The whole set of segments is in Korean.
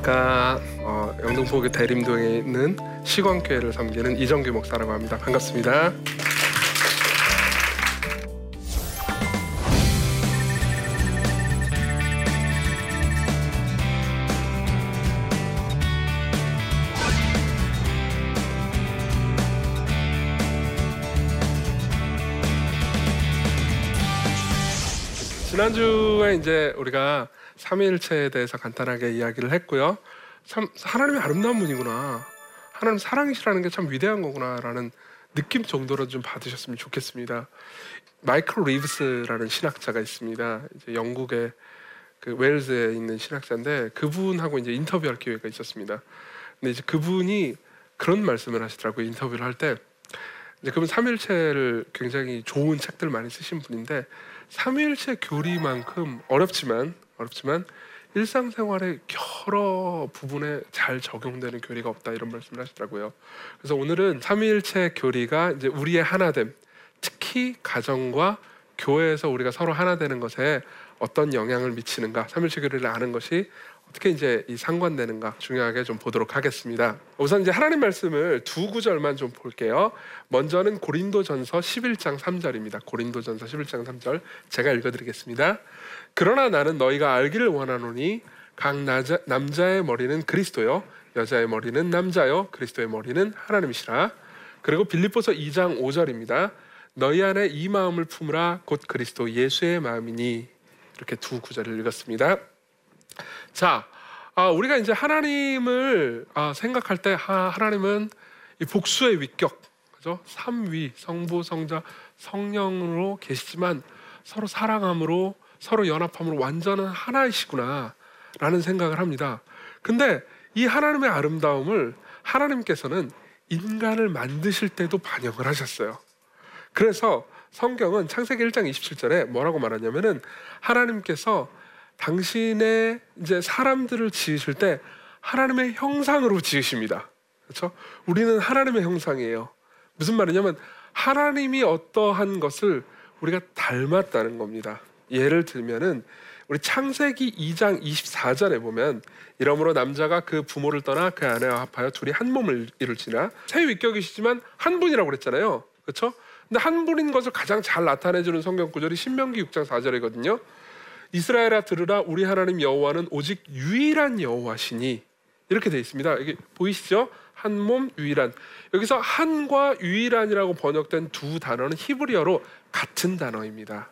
안녕하십니까. 어, 영등포구 대림동에 있는 시광교회를 섬기는 이정규 목사라고 합니다. 반갑습니다. 지난주에 이제 우리가 삼위일체에 대해서 간단하게 이야기를 했고요. 참 하나님이 아름다운 분이구나. 하나님 사랑이시라는 게 참 위대한 거구나라는 느낌 정도로 좀 받으셨으면 좋겠습니다. 마이클 리브스라는 신학자가 있습니다. 이제 영국의 그 웨일즈에 있는 신학자인데 그분하고 이제 인터뷰할 기회가 있었습니다. 근데 이제 그분이 그런 말씀을 하시더라고요. 인터뷰를 할 때 이제 그분 삼일체를 굉장히 좋은 책들 많이 쓰신 분인데 삼일체 교리만큼 어렵지만 어렵지만 일상생활의 여러 부분에 잘 적용되는 교리가 없다 이런 말씀을 하시더라고요. 그래서 오늘은 삼위일체 교리가 이제 우리의 하나됨, 특히 가정과 교회에서 우리가 서로 하나 되는 것에 어떤 영향을 미치는가, 삼일체 교리를 아는 것이 어떻게 이제 이 상관되는가 중요하게 좀 보도록 하겠습니다. 우선 이제 하나님 말씀을 두 구절만 좀 볼게요. 먼저는 고린도전서 11장 3절입니다. 고린도전서 11장 3절 제가 읽어드리겠습니다. 그러나 나는 너희가 알기를 원하노니 각 남자의 머리는 그리스도요 여자의 머리는 남자요 그리스도의 머리는 하나님이시라. 그리고 빌립보서 2장 5절입니다. 너희 안에 이 마음을 품으라 곧 그리스도 예수의 마음이니 이렇게 두 구절을 읽었습니다. 자, 아, 우리가 이제 하나님을 아, 생각할 때 하, 하나님은 이 복수의 위격, 그죠? 삼위, 성부, 성자, 성령으로 계시지만 서로 사랑함으로 서로 연합함으로 완전한 하나이시구나 라는 생각을 합니다. 근데 이 하나님의 아름다움을 하나님께서는 인간을 만드실 때도 반영을 하셨어요. 그래서 성경은 창세기 1장 27절에 뭐라고 말하냐면은 하나님께서 당신의 이제 사람들을 지으실 때 하나님의 형상으로 지으십니다. 그렇죠? 우리는 하나님의 형상이에요. 무슨 말이냐면 하나님이 어떠한 것을 우리가 닮았다는 겁니다. 예를 들면은 우리 창세기 2장 24절에 보면 이러므로 남자가 그 부모를 떠나 그 아내와 합하여 둘이 한 몸을 이룰지나 새 위격이시지만 한 분이라고 그랬잖아요. 그렇죠? 근데 한 분인 것을 가장 잘 나타내 주는 성경 구절이 신명기 6장 4절이거든요. 이스라엘아 들으라 우리 하나님 여호와는 오직 유일한 여호와시니 이렇게 되어 있습니다. 이게 보이시죠? 한 몸 유일한. 여기서 한과 유일한이라고 번역된 두 단어는 히브리어로 같은 단어입니다.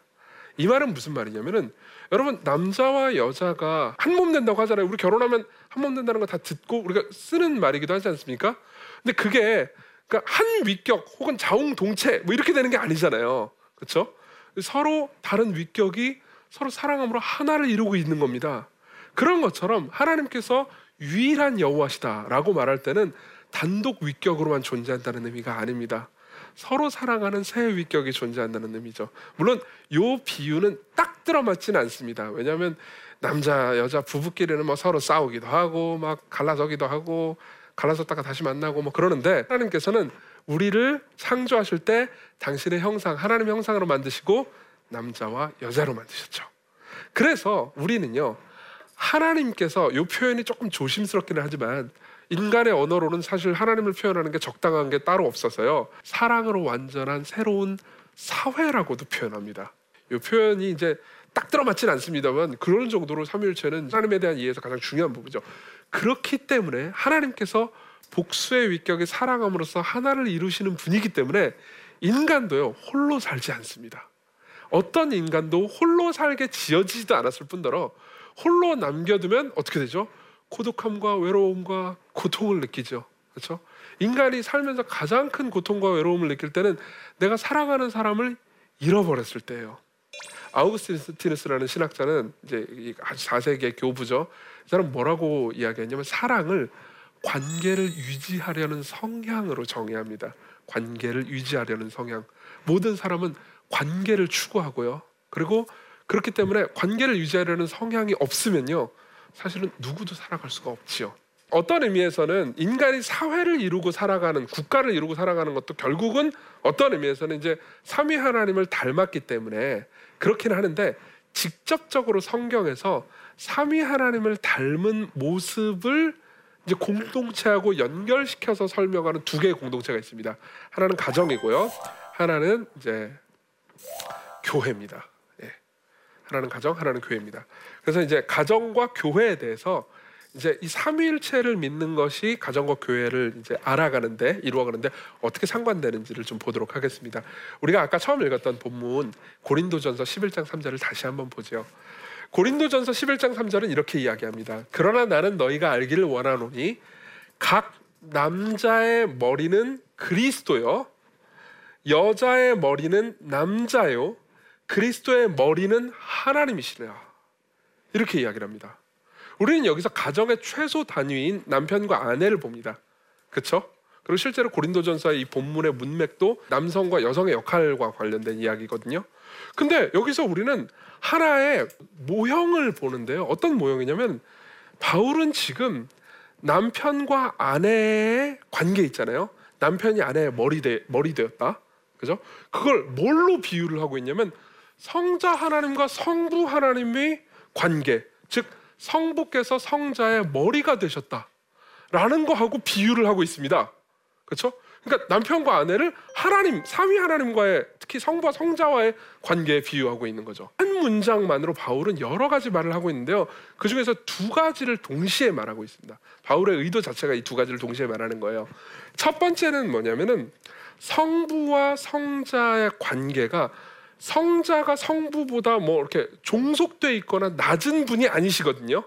이 말은 무슨 말이냐면은 여러분 남자와 여자가 한 몸 된다고 하잖아요. 우리 결혼하면 한 몸 된다는 거 다 듣고 우리가 쓰는 말이기도 하지 않습니까? 근데 그게 그러니까 한 위격 혹은 자웅동체 뭐 이렇게 되는 게 아니잖아요. 그렇죠? 서로 다른 위격이 서로 사랑함으로 하나를 이루고 있는 겁니다. 그런 것처럼 하나님께서 유일한 여호와시다라고 말할 때는 단독 위격으로만 존재한다는 의미가 아닙니다. 서로 사랑하는 새 위격이 존재한다는 의미죠. 물론 요 비유는 딱 들어맞지는 않습니다. 왜냐하면 남자 여자 부부끼리는 뭐 서로 싸우기도 하고 막 갈라서기도 하고 갈라섰다가 다시 만나고 뭐 그러는데 하나님께서는 우리를 창조하실 때 당신의 형상 하나님의 형상으로 만드시고 남자와 여자로 만드셨죠. 그래서 우리는요 하나님께서 이 표현이 조금 조심스럽기는 하지만 인간의 언어로는 사실 하나님을 표현하는 게 적당한 게 따로 없어서요 사랑으로 완전한 새로운 사회라고도 표현합니다. 이 표현이 이제 딱 들어맞진 않습니다만 그런 정도로 삼일체는 하나님에 대한 이해에서 가장 중요한 부분이죠. 그렇기 때문에 하나님께서 복수의 위격에 사랑함으로써 하나를 이루시는 분이기 때문에 인간도요 홀로 살지 않습니다. 어떤 인간도 홀로 살게 지어지지도 않았을 뿐더러 홀로 남겨두면 어떻게 되죠? 고독함과 외로움과 고통을 느끼죠. 그렇죠? 인간이 살면서 가장 큰 고통과 외로움을 느낄 때는 내가 사랑하는 사람을 잃어버렸을 때예요. 아우구스티누스라는 신학자는 이제 아주 4세기의 교부죠. 이 사람 뭐라고 이야기했냐면 사랑을 관계를 유지하려는 성향으로 정의합니다. 관계를 유지하려는 성향. 모든 사람은 관계를 추구하고요. 그리고 그렇기 때문에 관계를 유지하려는 성향이 없으면요. 사실은 누구도 살아갈 수가 없지요. 어떤 의미에서는 인간이 사회를 이루고 살아가는 국가를 이루고 살아가는 것도 결국은 어떤 의미에서는 이제 삼위 하나님을 닮았기 때문에 그렇기는 하는데 직접적으로 성경에서 삼위 하나님을 닮은 모습을 이제 공동체하고 연결시켜서 설명하는 두 개의 공동체가 있습니다. 하나는 가정이고요. 하나는 이제 교회입니다. 예. 하나는 가정, 하나는 교회입니다. 그래서 이제 가정과 교회에 대해서 이제 이 삼위일체를 믿는 것이 가정과 교회를 이제 알아가는데 이루어가는데 어떻게 상관되는지를 좀 보도록 하겠습니다. 우리가 아까 처음 읽었던 본문 고린도전서 11장 3절을 다시 한번 보죠. 고린도전서 11장 3절은 이렇게 이야기합니다. 그러나 나는 너희가 알기를 원하노니 각 남자의 머리는 그리스도요 여자의 머리는 남자요 그리스도의 머리는 하나님이시라. 이렇게 이야기를 합니다. 우리는 여기서 가정의 최소 단위인 남편과 아내를 봅니다. 그렇죠? 그리고 실제로 고린도전서의 이 본문의 문맥도 남성과 여성의 역할과 관련된 이야기거든요. 근데 여기서 우리는 하나의 모형을 보는데요. 어떤 모형이냐면 바울은 지금 남편과 아내의 관계 있잖아요. 남편이 아내의 머리 되, 머리 되었다. 그죠? 그걸 뭘로 비유를 하고 있냐면 성자 하나님과 성부 하나님의 관계, 즉 성부께서 성자의 머리가 되셨다라는 거하고 비유를 하고 있습니다. 그렇죠? 그러니까 남편과 아내를 하나님, 삼위 하나님과의 특히 성부와 성자와의 관계에 비유하고 있는 거죠. 한 문장만으로 바울은 여러 가지 말을 하고 있는데요. 그 중에서 두 가지를 동시에 말하고 있습니다. 바울의 의도 자체가 이 두 가지를 동시에 말하는 거예요. 첫 번째는 뭐냐면은 성부와 성자의 관계가 성자가 성부보다 뭐 이렇게 종속돼 있거나 낮은 분이 아니시거든요.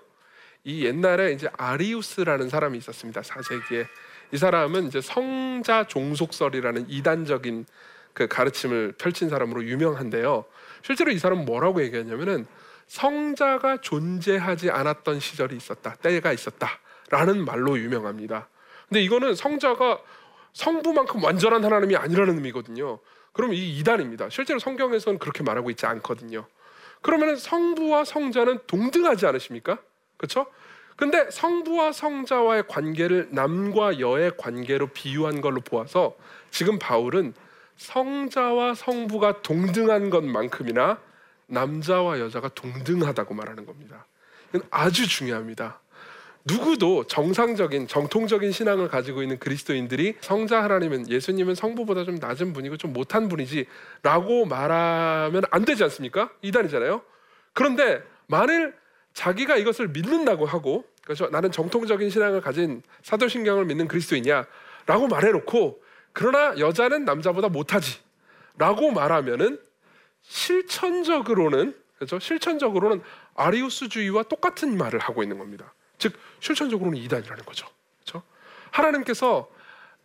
이 옛날에 이제 아리우스라는 사람이 있었습니다. 4세기에 이 사람은 이제 성자 종속설이라는 이단적인 그 가르침을 펼친 사람으로 유명한데요. 실제로 이 사람은 뭐라고 얘기했냐면은 성자가 존재하지 않았던 시절이 있었다, 때가 있었다라는 말로 유명합니다. 근데 이거는 성자가 성부만큼 완전한 하나님이 아니라는 의미거든요. 그럼 이 이단입니다. 실제로 성경에서는 그렇게 말하고 있지 않거든요. 그러면 성부와 성자는 동등하지 않으십니까? 그렇죠? 근데 성부와 성자와의 관계를 남과 여의 관계로 비유한 걸로 보아서 지금 바울은 성자와 성부가 동등한 것만큼이나 남자와 여자가 동등하다고 말하는 겁니다. 이건 아주 중요합니다. 누구도 정상적인 정통적인 신앙을 가지고 있는 그리스도인들이 성자 하나님은 예수님은 성부보다 좀 낮은 분이고 좀 못한 분이지라고 말하면 안 되지 않습니까? 이단이잖아요. 그런데 만일 자기가 이것을 믿는다고 하고 그래서 나는 정통적인 신앙을 가진 사도신경을 믿는 그리스도이냐라고 말해놓고 그러나 여자는 남자보다 못하지라고 말하면은 실천적으로는 그렇죠? 실천적으로는 아리우스주의와 똑같은 말을 하고 있는 겁니다. 즉 실천적으로는 이단이라는 거죠. 그렇죠? 하나님께서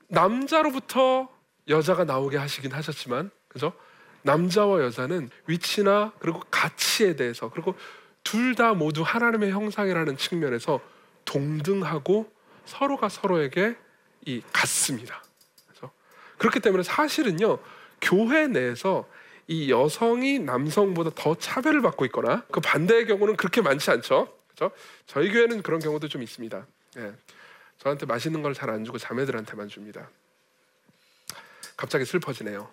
남자로부터 여자가 나오게 하시긴 하셨지만 그죠? 남자와 여자는 위치나 그리고 가치에 대해서 그리고 둘 다 모두 하나님의 형상이라는 측면에서 동등하고 서로가 서로에게 이 같습니다. 그래서 그렇기 때문에 사실은요 교회 내에서 이 여성이 남성보다 더 차별을 받고 있거나 그 반대의 경우는 그렇게 많지 않죠. 그렇죠? 저희 교회는 그런 경우도 좀 있습니다. 예. 저한테 맛있는 걸 잘 안 주고 자매들한테만 줍니다. 갑자기 슬퍼지네요.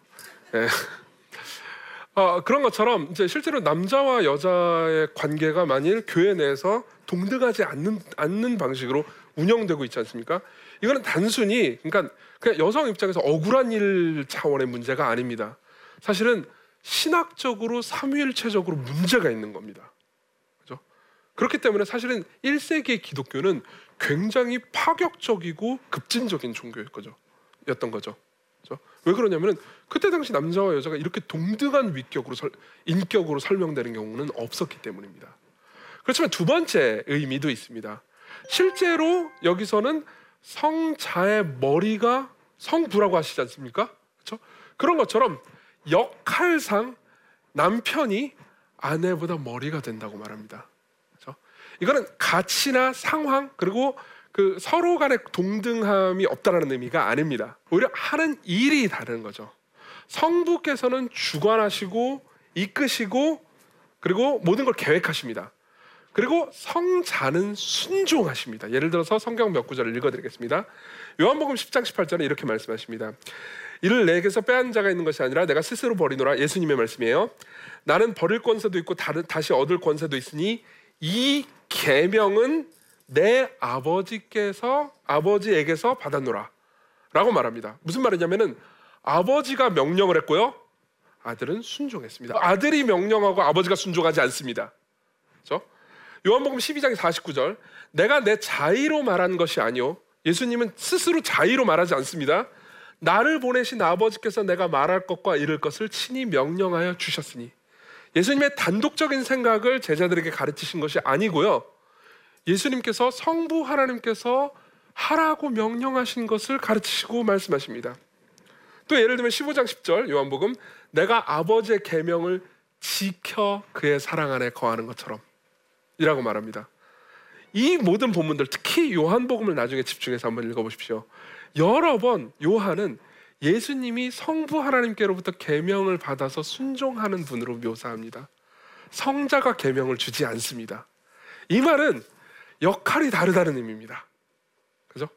예. 어, 그런 것처럼 이제 실제로 남자와 여자의 관계가 만일 교회 내에서 동등하지 않는 않는 방식으로 운영되고 있지 않습니까? 이거는 단순히 그러니까 그냥 여성 입장에서 억울한 일 차원의 문제가 아닙니다. 사실은 신학적으로 삼위일체적으로 문제가 있는 겁니다. 그렇기 때문에 사실은 1세기의 기독교는 굉장히 파격적이고 급진적인 종교였 거죠. 였던 거죠. 그렇죠? 왜 그러냐면은 그때 당시 남자와 여자가 이렇게 동등한 위격으로 설, 인격으로 설명되는 경우는 없었기 때문입니다. 그렇지만 두 번째 의미도 있습니다. 실제로 여기서는 성자의 머리가 성부라고 하시지 않습니까? 그렇죠? 그런 것처럼 역할상 남편이 아내보다 머리가 된다고 말합니다. 이거는 가치나 상황 그리고 그 서로 간의 동등함이 없다라는 의미가 아닙니다. 오히려 하는 일이 다른 거죠. 성부께서는 주관하시고 이끄시고 그리고 모든 걸 계획하십니다. 그리고 성자는 순종하십니다. 예를 들어서 성경 몇 구절을 읽어드리겠습니다. 요한복음 10장 18절에 이렇게 말씀하십니다. 이를 내게서 빼앗는 자가 있는 것이 아니라 내가 스스로 버리노라 예수님의 말씀이에요. 나는 버릴 권세도 있고 다시 얻을 권세도 있으니 이 계명은 내 아버지께서 아버지에게서 받았노라라고 말합니다. 무슨 말이냐면은 아버지가 명령을 했고요. 아들은 순종했습니다. 아들이 명령하고 아버지가 순종하지 않습니다. 그렇죠? 요한복음 12장 49절 내가 내 자의로 말한 것이 아니요 예수님은 스스로 자의로 말하지 않습니다. 나를 보내신 아버지께서 내가 말할 것과 이를 것을 친히 명령하여 주셨으니 예수님의 단독적인 생각을 제자들에게 가르치신 것이 아니고요. 예수님께서 성부 하나님께서 하라고 명령하신 것을 가르치시고 말씀하십니다. 또 예를 들면 15장 10절 요한복음 내가 아버지의 계명을 지켜 그의 사랑 안에 거하는 것처럼 이라고 말합니다. 이 모든 본문들 특히 요한복음을 나중에 집중해서 한번 읽어 보십시오. 여러 번 요한은 예수님이 성부 하나님께로부터 계명을 받아서 순종하는 분으로 묘사합니다. 성자가 계명을 주지 않습니다. 이 말은 역할이 다르다는 의미입니다. 그죠?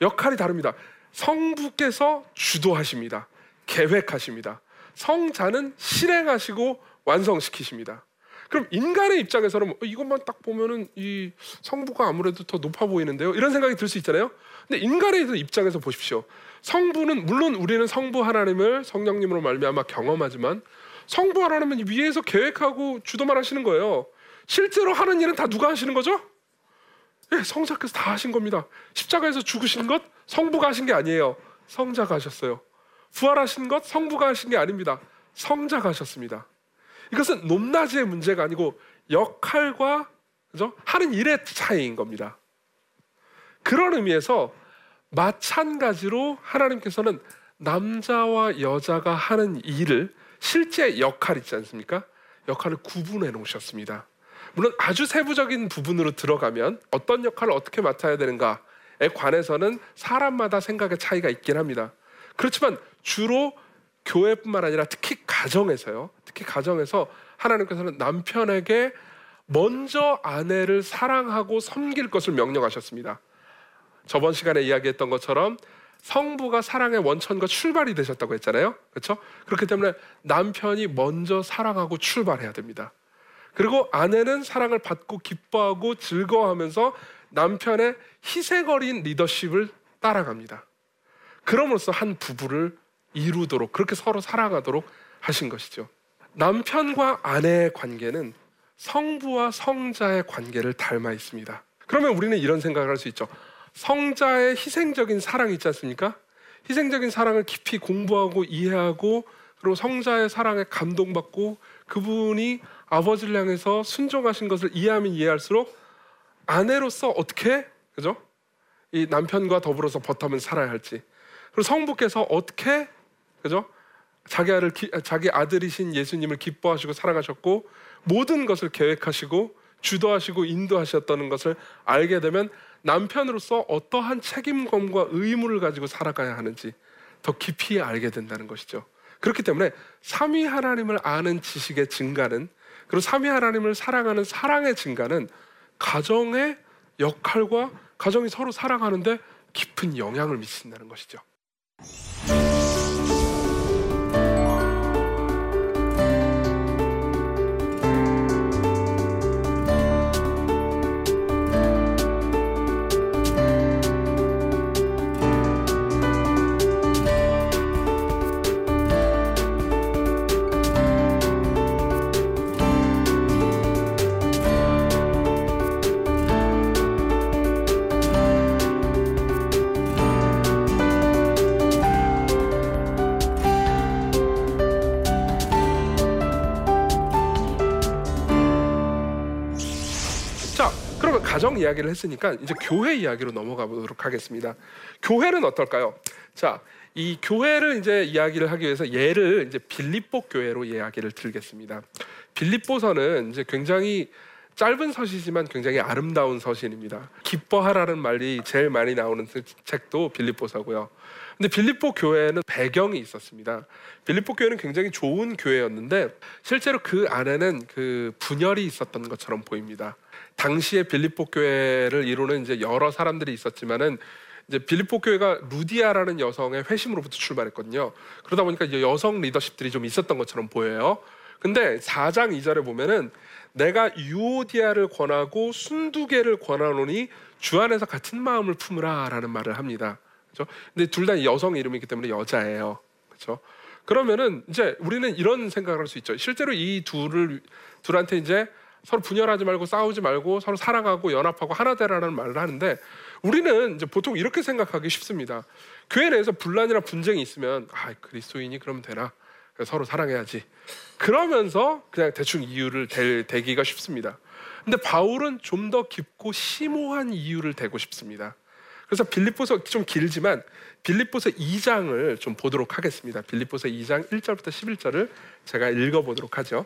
역할이 다릅니다. 성부께서 주도하십니다. 계획하십니다. 성자는 실행하시고 완성시키십니다. 그럼 인간의 입장에서는 뭐 이것만 딱 보면은 이 성부가 아무래도 더 높아 보이는데요. 이런 생각이 들 수 있잖아요. 근데 인간의 입장에서 보십시오. 성부는 물론 우리는 성부 하나님을 성령님으로 말미암아 경험하지만 성부 하나님은 위에서 계획하고 주도만 하시는 거예요. 실제로 하는 일은 다 누가 하시는 거죠? 예, 성자께서 다 하신 겁니다. 십자가에서 죽으신 것 성부가 하신 게 아니에요. 성자가 하셨어요. 부활하신 것 성부가 하신 게 아닙니다. 성자가 하셨습니다. 이것은 높낮이의 문제가 아니고 역할과 그죠? 하는 일의 차이인 겁니다. 그런 의미에서 마찬가지로 하나님께서는 남자와 여자가 하는 일을 실제 역할 있지 않습니까? 역할을 구분해 놓으셨습니다. 물론 아주 세부적인 부분으로 들어가면 어떤 역할을 어떻게 맡아야 되는가에 관해서는 사람마다 생각의 차이가 있긴 합니다. 그렇지만 주로 교회뿐만 아니라 특히 가정에서요. 특히 가정에서 하나님께서는 남편에게 먼저 아내를 사랑하고 섬길 것을 명령하셨습니다. 저번 시간에 이야기했던 것처럼 성부가 사랑의 원천과 출발이 되셨다고 했잖아요. 그렇죠? 그렇기 때문에 남편이 먼저 사랑하고 출발해야 됩니다. 그리고 아내는 사랑을 받고 기뻐하고 즐거워하면서 남편의 희생 어린 리더십을 따라갑니다. 그럼으로써 한 부부를 이루도록 그렇게 서로 살아가도록 하신 것이죠. 남편과 아내의 관계는 성부와 성자의 관계를 닮아 있습니다. 그러면 우리는 이런 생각을 할 수 있죠. 성자의 희생적인 사랑 있지 않습니까? 희생적인 사랑을 깊이 공부하고 이해하고 그리고 성자의 사랑에 감동받고 그분이 아버지를 향해서 순종하신 것을 이해하면 이해할수록 아내로서 어떻게 그죠? 이 남편과 더불어서 버텀을 살아야 할지 그리고 성부께서 어떻게 그죠? 자기 아들 자기 아들이신 예수님을 기뻐하시고 사랑하셨고 모든 것을 계획하시고 주도하시고 인도하셨다는 것을 알게 되면 남편으로서 어떠한 책임감과 의무를 가지고 살아가야 하는지 더 깊이 알게 된다는 것이죠. 그렇기 때문에 삼위 하나님을 아는 지식의 증가는 그리고 삼위 하나님을 사랑하는 사랑의 증가는 가정의 역할과 가정이 서로 사랑하는데 깊은 영향을 미친다는 것이죠. 이야기를 했으니까 이제 교회 이야기로 넘어가 보도록 하겠습니다. 교회는 어떨까요? 자, 이 교회를 이제 이야기를 하기 위해서 예를 이제 빌립보 교회로 이야기를 들겠습니다. 빌립보서는 이제 굉장히 짧은 서시지만 굉장히 아름다운 서신입니다. 기뻐하라는 말이 제일 많이 나오는 책도 빌립보서고요. 근데 빌립보 교회는 배경이 있었습니다. 빌립보 교회는 굉장히 좋은 교회였는데 실제로 그 안에는 그 분열이 있었던 것처럼 보입니다. 당시에 빌립보 교회를 이루는 이제 여러 사람들이 있었지만은 이제 빌립보 교회가 루디아라는 여성의 회심으로부터 출발했거든요. 그러다 보니까 이제 여성 리더십들이 좀 있었던 것처럼 보여요. 근데 4장 2절에 보면은 내가 유오디아를 권하고 순두개를 권하노니 주 안에서 같은 마음을 품으라라는 말을 합니다. 그렇죠? 근데 둘 다 여성 이름이기 때문에 여자예요. 그렇죠? 그러면은 이제 우리는 이런 생각을 할 수 있죠. 실제로 이 둘을 둘한테 이제 서로 분열하지 말고 싸우지 말고 서로 사랑하고 연합하고 하나 되라는 말을 하는데 우리는 이제 보통 이렇게 생각하기 쉽습니다. 교회 내에서 분란이나 분쟁이 있으면 아 그리스도인이 그러면 되나 서로 사랑해야지. 그러면서 그냥 대충 이유를 대, 대기가 쉽습니다. 근데 바울은 좀 더 깊고 심오한 이유를 대고 싶습니다. 그래서 빌립보서 좀 길지만 빌립보서 2장을 좀 보도록 하겠습니다. 빌립보서 2장 1절부터 11절을 제가 읽어 보도록 하죠.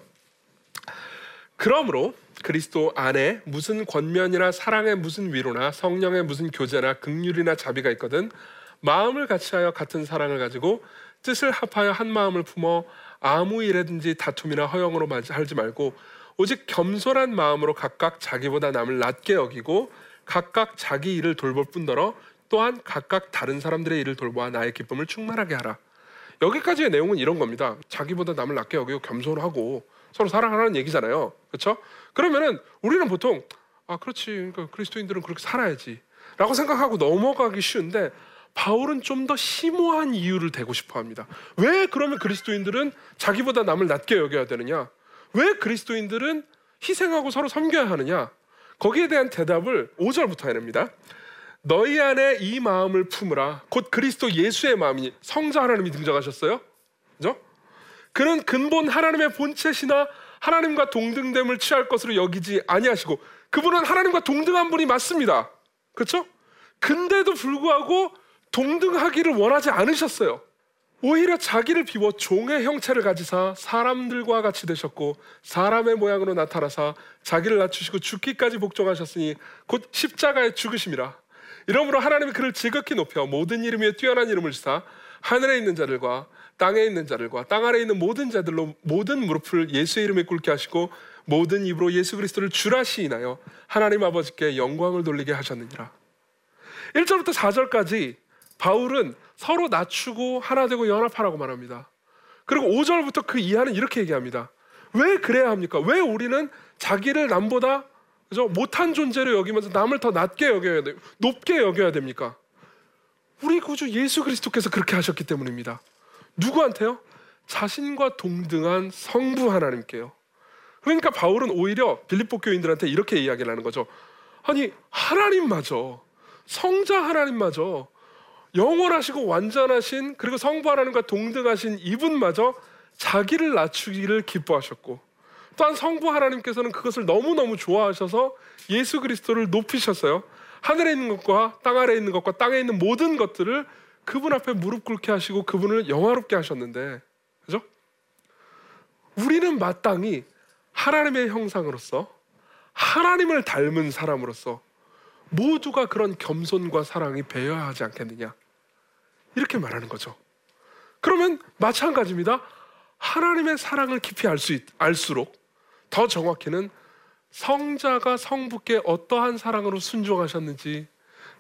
그러므로 그리스도 안에 무슨 권면이나 사랑의 무슨 위로나 성령의 무슨 교제나 극률이나 자비가 있거든 마음을 같이하여 같은 사랑을 가지고 뜻을 합하여 한 마음을 품어 아무 일에든지 다툼이나 허영으로 하지 말고 오직 겸손한 마음으로 각각 자기보다 남을 낮게 여기고 각각 자기 일을 돌볼 뿐더러 또한 각각 다른 사람들의 일을 돌보아 나의 기쁨을 충만하게 하라. 여기까지의 내용은 이런 겁니다. 자기보다 남을 낮게 여기고 겸손하고 서로 사랑하라는 얘기잖아요. 그렇죠? 그러면은 우리는 보통 아 그렇지 그러니까 그리스도인들은 그렇게 살아야지라고 생각하고 넘어가기 쉬운데 바울은 좀 더 심오한 이유를 대고 싶어 합니다. 왜 그러면 그리스도인들은 자기보다 남을 낮게 여겨야 되느냐? 왜 그리스도인들은 희생하고 서로 섬겨야 하느냐? 거기에 대한 대답을 5절부터 해냅니다. 너희 안에 이 마음을 품으라. 곧 그리스도 예수의 마음이 성자 하나님이 등장하셨어요. 그죠? 그는 근본 하나님의 본체시나 하나님과 동등됨을 취할 것으로 여기지 아니하시고 그분은 하나님과 동등한 분이 맞습니다. 그렇죠? 근데도 불구하고 동등하기를 원하지 않으셨어요. 오히려 자기를 비워 종의 형체를 가지사 사람들과 같이 되셨고 사람의 모양으로 나타나사 자기를 낮추시고 죽기까지 복종하셨으니 곧 십자가에 죽으심이라. 이러므로 하나님이 그를 지극히 높여 모든 이름 위에 뛰어난 이름을 주사 하늘에 있는 자들과 땅에 있는 자들과 땅 아래에 있는 모든 자들로 모든 무릎을 예수의 이름에 꿇게 하시고 모든 입으로 예수 그리스도를 주라 시인하여 하나님 아버지께 영광을 돌리게 하셨느니라. 1절부터 4절까지 바울은 서로 낮추고 하나 되고 연합하라고 말합니다. 그리고 5절부터 그 이하는 이렇게 얘기합니다. 왜 그래야 합니까? 왜 우리는 자기를 남보다 그죠? 못한 존재로 여기면서 남을 더 낮게 여겨야 돼, 높게 여겨야 됩니까? 우리 구주 예수 그리스도께서 그렇게 하셨기 때문입니다. 누구한테요? 자신과 동등한 성부 하나님께요. 그러니까 바울은 오히려 빌립보 교인들한테 이렇게 이야기를 하는 거죠. 아니 하나님마저 성자 하나님마저 영원하시고 완전하신 그리고 성부 하나님과 동등하신 이분마저 자기를 낮추기를 기뻐하셨고 또한 성부 하나님께서는 그것을 너무너무 좋아하셔서 예수 그리스도를 높이셨어요. 하늘에 있는 것과 땅 아래에 있는 것과 땅에 있는 모든 것들을 그분 앞에 무릎 꿇게 하시고 그분을 영화롭게 하셨는데 그죠? 우리는 마땅히 하나님의 형상으로서 하나님을 닮은 사람으로서 모두가 그런 겸손과 사랑이 배어야 하지 않겠느냐? 이렇게 말하는 거죠. 그러면 마찬가지입니다. 하나님의 사랑을 깊이 알 수, 알수록 더 정확히는 성자가 성부께 어떠한 사랑으로 순종하셨는지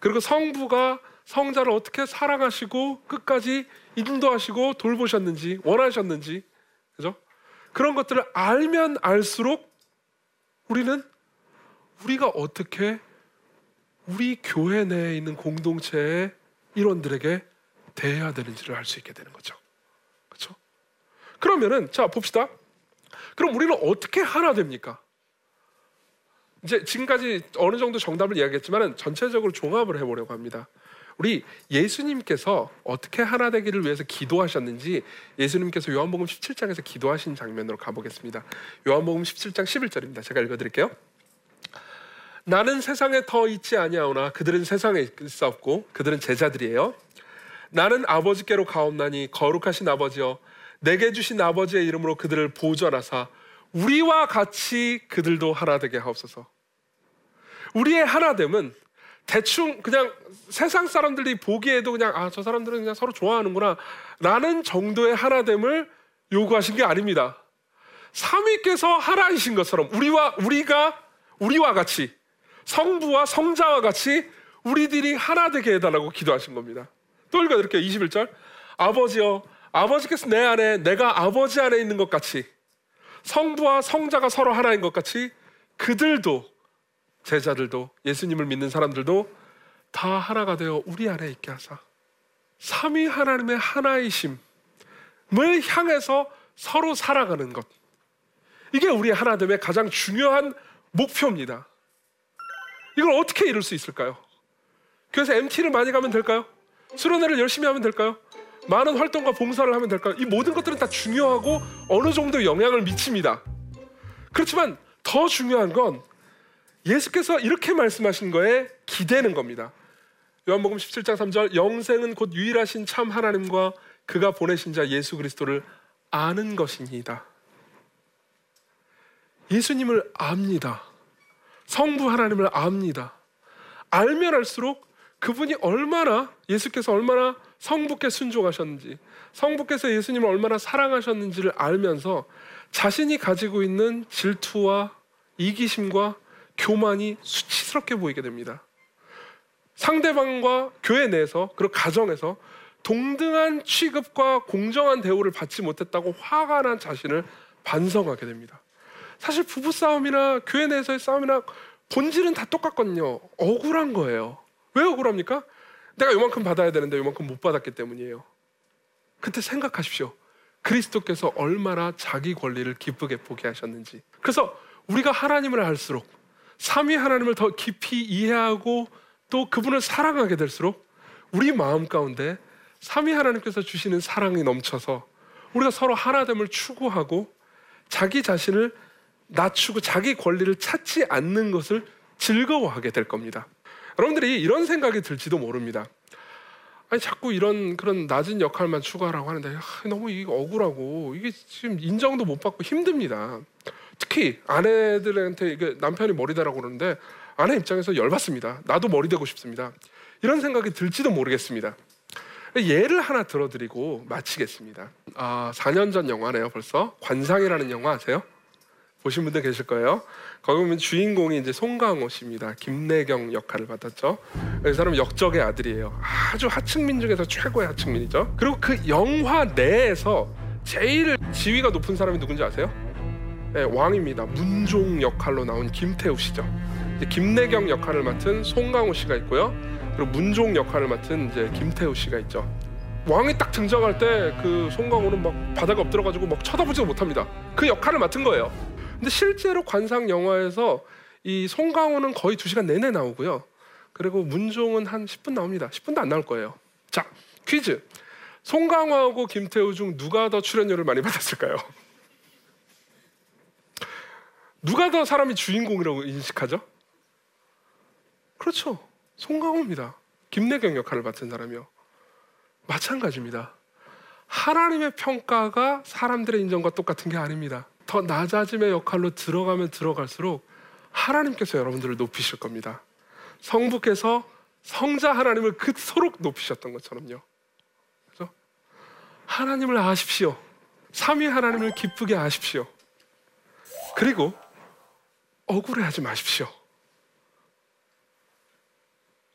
그리고 성부가 성자를 어떻게 사랑하시고 끝까지 인도하시고 돌보셨는지 원하셨는지 그죠? 그런 것들을 알면 알수록 우리는 우리가 어떻게 우리 교회 내에 있는 공동체의 일원들에게 대해야 되는지를 알 수 있게 되는 거죠. 그렇죠? 그러면은 자 봅시다. 그럼 우리는 어떻게 하나 됩니까? 이제 지금까지 어느 정도 정답을 이야기했지만 전체적으로 종합을 해보려고 합니다. 우리 예수님께서 어떻게 하나 되기를 위해서 기도하셨는지 예수님께서 요한복음 17장에서 기도하신 장면으로 가보겠습니다. 요한복음 17장 11절입니다. 제가 읽어드릴게요. 나는 세상에 더 있지 아니하오나 그들은 세상에 있었고 그들은 제자들이에요. 나는 아버지께로 가옵나니 거룩하신 아버지여 내게 주신 아버지의 이름으로 그들을 보존하사 우리와 같이 그들도 하나 되게 하옵소서. 우리의 하나됨은 대충 그냥 세상 사람들이 보기에도 그냥 아 저 사람들은 그냥 서로 좋아하는구나 라는 정도의 하나됨을 요구하신 게 아닙니다. 삼위께서 하나이신 것처럼 우리와 우리가 우리와 같이 성부와 성자와 같이 우리들이 하나 되게 해달라고 기도하신 겁니다. 또 읽어드릴게요. 21절. 아버지여, 아버지께서 내 안에, 내가 아버지 안에 있는 것 같이 성부와 성자가 서로 하나인 것 같이 그들도 제자들도 예수님을 믿는 사람들도 다 하나가 되어 우리 안에 있게 하사 삼위 하나님의 하나이심을 향해서 서로 살아가는 것 이게 우리 하나됨의 가장 중요한 목표입니다. 이걸 어떻게 이룰 수 있을까요? 그래서 MT를 많이 가면 될까요? 수련회를 열심히 하면 될까요? 많은 활동과 봉사를 하면 될까요? 이 모든 것들은 다 중요하고 어느 정도 영향을 미칩니다. 그렇지만 더 중요한 건 예수께서 이렇게 말씀하신 거에 기대는 겁니다. 요한복음 17장 3절 영생은 곧 유일하신 참 하나님과 그가 보내신 자 예수 그리스도를 아는 것입니다. 예수님을 압니다. 성부 하나님을 압니다. 알면 알수록 그분이 얼마나 예수께서 얼마나 성부께 순종하셨는지, 성부께서 예수님을 얼마나 사랑하셨는지를 알면서 자신이 가지고 있는 질투와 이기심과 교만이 수치스럽게 보이게 됩니다. 상대방과 교회 내에서 그리고 가정에서 동등한 취급과 공정한 대우를 받지 못했다고 화가 난 자신을 반성하게 됩니다. 사실 부부 싸움이나 교회 내에서의 싸움이나 본질은 다 똑같거든요. 억울한 거예요. 왜 억울합니까? 내가 요만큼 받아야 되는데 요만큼 못 받았기 때문이에요. 그때 생각하십시오. 그리스도께서 얼마나 자기 권리를 기쁘게 포기하셨는지. 그래서 우리가 하나님을 알수록 삼위 하나님을 더 깊이 이해하고 또 그분을 사랑하게 될수록 우리 마음 가운데 삼위 하나님께서 주시는 사랑이 넘쳐서 우리가 서로 하나됨을 추구하고 자기 자신을 낮추고 자기 권리를 찾지 않는 것을 즐거워하게 될 겁니다. 여러분들이 이런 생각이 들지도 모릅니다. 아니 자꾸 이런 그런 낮은 역할만 추구하라고 하는데 아, 너무 이게 억울하고 이게 지금 인정도 못 받고 힘듭니다. 특히 아내들한테 이게 남편이 머리다라고 그러는데 아내 입장에서 열받습니다. 나도 머리 되고 싶습니다. 이런 생각이 들지도 모르겠습니다. 예를 하나 들어드리고 마치겠습니다. 아, 4년 전 영화네요, 벌써. 관상이라는 영화 아세요? 보신 분들 계실 거예요. 거기 보면 주인공이 이제 송강호 씨입니다. 김내경 역할을 맡았죠. 이 사람 역적의 아들이에요. 아주 하층민 중에서 최고의 하층민이죠. 그리고 그 영화 내에서 제일 지위가 높은 사람이 누군지 아세요? 네, 왕입니다. 문종 역할로 나온 김태우 씨죠. 김내경 역할을 맡은 송강호 씨가 있고요. 그리고 문종 역할을 맡은 이제 김태우 씨가 있죠. 왕이 딱 등장할 때 그 송강호는 막 바닥에 엎드려가지고 막 쳐다보지도 못합니다. 그 역할을 맡은 거예요. 근데 실제로 관상 영화에서 이 송강호는 거의 두 시간 내내 나오고요. 그리고 문종은 한 10분 나옵니다. 10분도 안 나올 거예요. 자, 퀴즈. 송강호하고 김태우 중 누가 더 출연료를 많이 받았을까요? 누가 더 사람이 주인공이라고 인식하죠? 그렇죠. 송강호입니다. 김내경 역할을 맡은 사람이요. 마찬가지입니다. 하나님의 평가가 사람들의 인정과 똑같은 게 아닙니다. 더 낮아짐의 역할로 들어가면 들어갈수록 하나님께서 여러분들을 높이실 겁니다. 성부께서 성자 하나님을 그토록 높이셨던 것처럼요. 그래서 하나님을 아십시오. 삼위 하나님을 기쁘게 아십시오. 그리고 억울해하지 마십시오.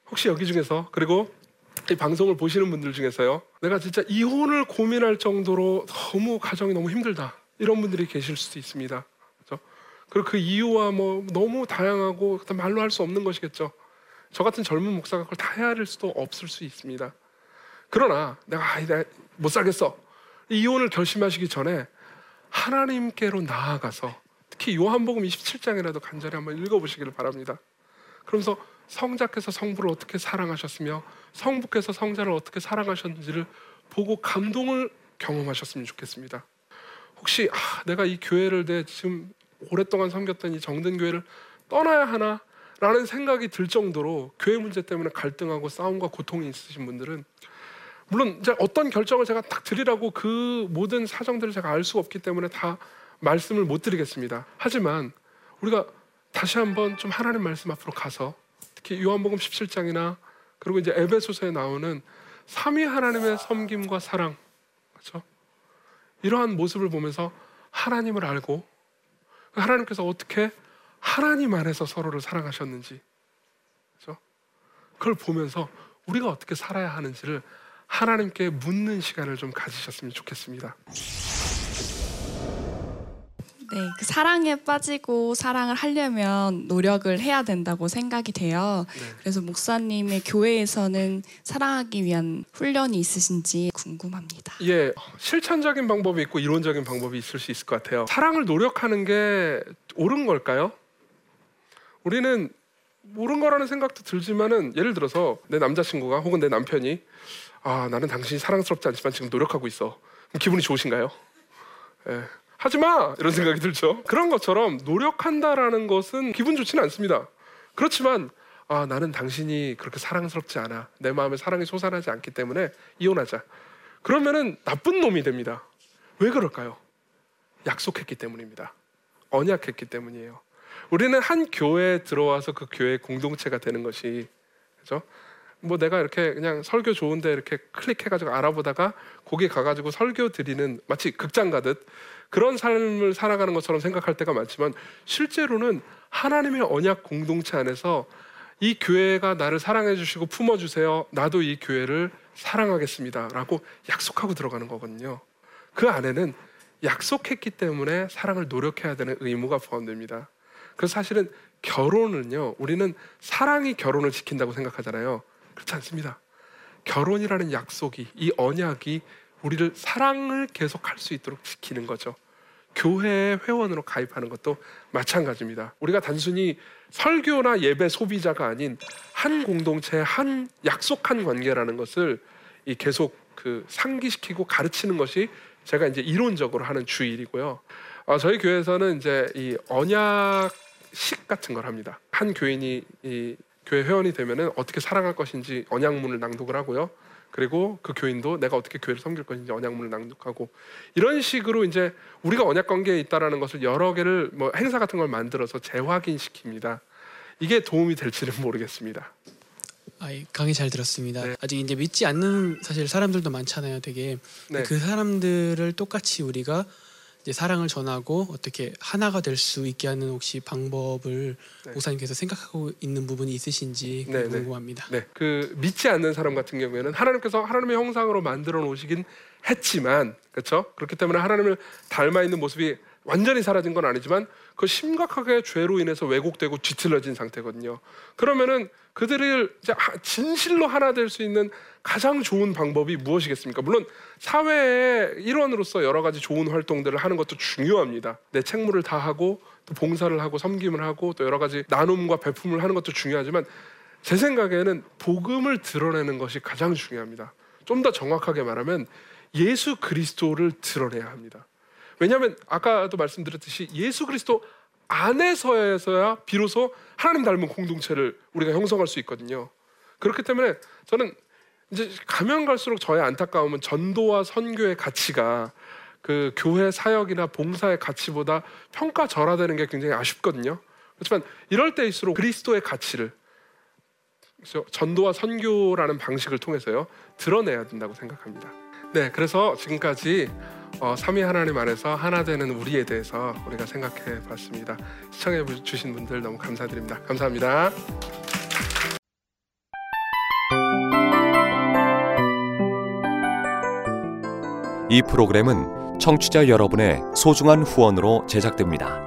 혹시 여기 중에서 그리고 이 방송을 보시는 분들 중에서요, 내가 진짜 이혼을 고민할 정도로 너무 가정이 너무 힘들다 이런 분들이 계실 수도 있습니다. 그렇죠? 그리고 그 이유와 뭐 너무 다양하고 말로 할 수 없는 것이겠죠. 저 같은 젊은 목사가 그걸 다 헤아릴 수도 없을 수 있습니다. 그러나 내가 아, 못 살겠어 이혼을 결심하시기 전에 하나님께로 나아가서 특히 요한복음 27장이라도 간절히 한번 읽어보시기를 바랍니다. 그러면서 성자께서 성부를 어떻게 사랑하셨으며 성부께서 성자를 어떻게 사랑하셨는지를 보고 감동을 경험하셨으면 좋겠습니다. 혹시 아, 내가 이 교회를 내 지금 오랫동안 섬겼던 이 정든 교회를 떠나야 하나? 라는 생각이 들 정도로 교회 문제 때문에 갈등하고 싸움과 고통이 있으신 분들은 물론 이제 어떤 결정을 제가 딱 드리라고 그 모든 사정들을 제가 알 수가 없기 때문에 다 말씀을 못 드리겠습니다. 하지만 우리가 다시 한번 좀 하나님 말씀 앞으로 가서 특히 요한복음 17장이나 그리고 이제 에베소서에 나오는 삼위 하나님의 섬김과 사랑 그렇죠? 이러한 모습을 보면서 하나님을 알고 하나님께서 어떻게 하나님 안에서 서로를 사랑하셨는지 그렇죠? 그걸 보면서 우리가 어떻게 살아야 하는지를 하나님께 묻는 시간을 좀 가지셨으면 좋겠습니다. 네, 그 사랑에 빠지고 사랑을 하려면 노력을 해야 된다고 생각이 돼요. 네. 그래서 목사님의 교회에서는 사랑하기 위한 훈련이 있으신지 궁금합니다. 예, 실천적인 방법이 있고 이론적인 방법이 있을 수 있을 것 같아요. 사랑을 노력하는 게 옳은 걸까요? 우리는 옳은 거라는 생각도 들지만은 예를 들어서 내 남자친구가 혹은 내 남편이 아 나는 당신이 사랑스럽지 않지만 지금 노력하고 있어. 그럼 기분이 좋으신가요? 예. 하지 마 이런 생각이 들죠. 그런 것처럼 노력한다라는 것은 기분 좋지는 않습니다. 그렇지만 아 나는 당신이 그렇게 사랑스럽지 않아. 내 마음에 사랑이 솟아나지 않기 때문에 이혼하자. 그러면은 나쁜 놈이 됩니다. 왜 그럴까요? 약속했기 때문입니다. 언약했기 때문이에요. 우리는 한 교회에 들어와서 그 교회 공동체가 되는 것이 그죠? 뭐 내가 이렇게 그냥 설교 좋은데 이렇게 클릭해가지고 알아보다가 거기 가가지고 설교 드리는 마치 극장 가듯 그런 삶을 살아가는 것처럼 생각할 때가 많지만 실제로는 하나님의 언약 공동체 안에서 이 교회가 나를 사랑해 주시고 품어 주세요. 나도 이 교회를 사랑하겠습니다라고 약속하고 들어가는 거거든요. 그 안에는 약속했기 때문에 사랑을 노력해야 되는 의무가 포함됩니다. 그래서 사실은 결혼은요, 우리는 사랑이 결혼을 지킨다고 생각하잖아요. 그렇지 않습니다. 결혼이라는 약속이, 이 언약이 우리를 사랑을 계속할 수 있도록 지키는 거죠. 교회 회원으로 가입하는 것도 마찬가지입니다. 우리가 단순히 설교나 예배 소비자가 아닌 한 공동체, 한 약속한 관계라는 것을 이 계속 그 상기시키고 가르치는 것이 제가 이제 이론적으로 하는 주일이고요. 어, 저희 교회에서는 이제 이 언약식 같은 걸 합니다. 한 교인이 이 교회 회원이 되면은 어떻게 살아갈 것인지 언약문을 낭독을 하고요. 그리고 그 교인도 내가 어떻게 교회를 섬길 것인지 언약문을 낭독하고 이런 식으로 이제 우리가 언약 관계에 있다라는 것을 여러 개를 뭐 행사 같은 걸 만들어서 재확인시킵니다. 이게 도움이 될지는 모르겠습니다. 아, 예, 강의 잘 들었습니다. 네. 아직 이제 믿지 않는 사실 사람들도 많잖아요. 되게 네. 그 사람들을 똑같이 우리가 사랑을 전하고 어떻게 하나가 될 수 있게 하는 혹시 방법을 네. 목사님께서 생각하고 있는 부분이 있으신지 네, 네. 궁금합니다. 네, 그 믿지 않는 사람 같은 경우에는 하나님께서 하나님의 형상으로 만들어 놓으시긴 했지만, 그렇죠? 그렇기 때문에 하나님을 닮아 있는 모습이 완전히 사라진 건 아니지만 그 심각하게 죄로 인해서 왜곡되고 뒤틀려진 상태거든요. 그러면은 그들을 진실로 하나 될 수 있는 가장 좋은 방법이 무엇이겠습니까? 물론 사회의 일원으로서 여러 가지 좋은 활동들을 하는 것도 중요합니다. 내 책무를 다하고 또 봉사를 하고 섬김을 하고 또 여러 가지 나눔과 배품을 하는 것도 중요하지만 제 생각에는 복음을 드러내는 것이 가장 중요합니다. 좀 더 정확하게 말하면 예수 그리스도를 드러내야 합니다. 왜냐하면 아까도 말씀드렸듯이 예수 그리스도 안에서에서야 비로소 하나님 닮은 공동체를 우리가 형성할 수 있거든요. 그렇기 때문에 저는 이제 가면 갈수록 저의 안타까움은 전도와 선교의 가치가 그 교회 사역이나 봉사의 가치보다 평가절하되는 게 굉장히 아쉽거든요. 그렇지만 이럴 때일수록 그리스도의 가치를 전도와 선교라는 방식을 통해서요 드러내야 된다고 생각합니다. 네, 그래서 지금까지 어, 삼위 하나님 안에서 하나 되는 우리에 대해서 우리가 생각해 봤습니다. 시청해 주신 분들 너무 감사드립니다. 감사합니다. 이 프로그램은 청취자 여러분의 소중한 후원으로 제작됩니다.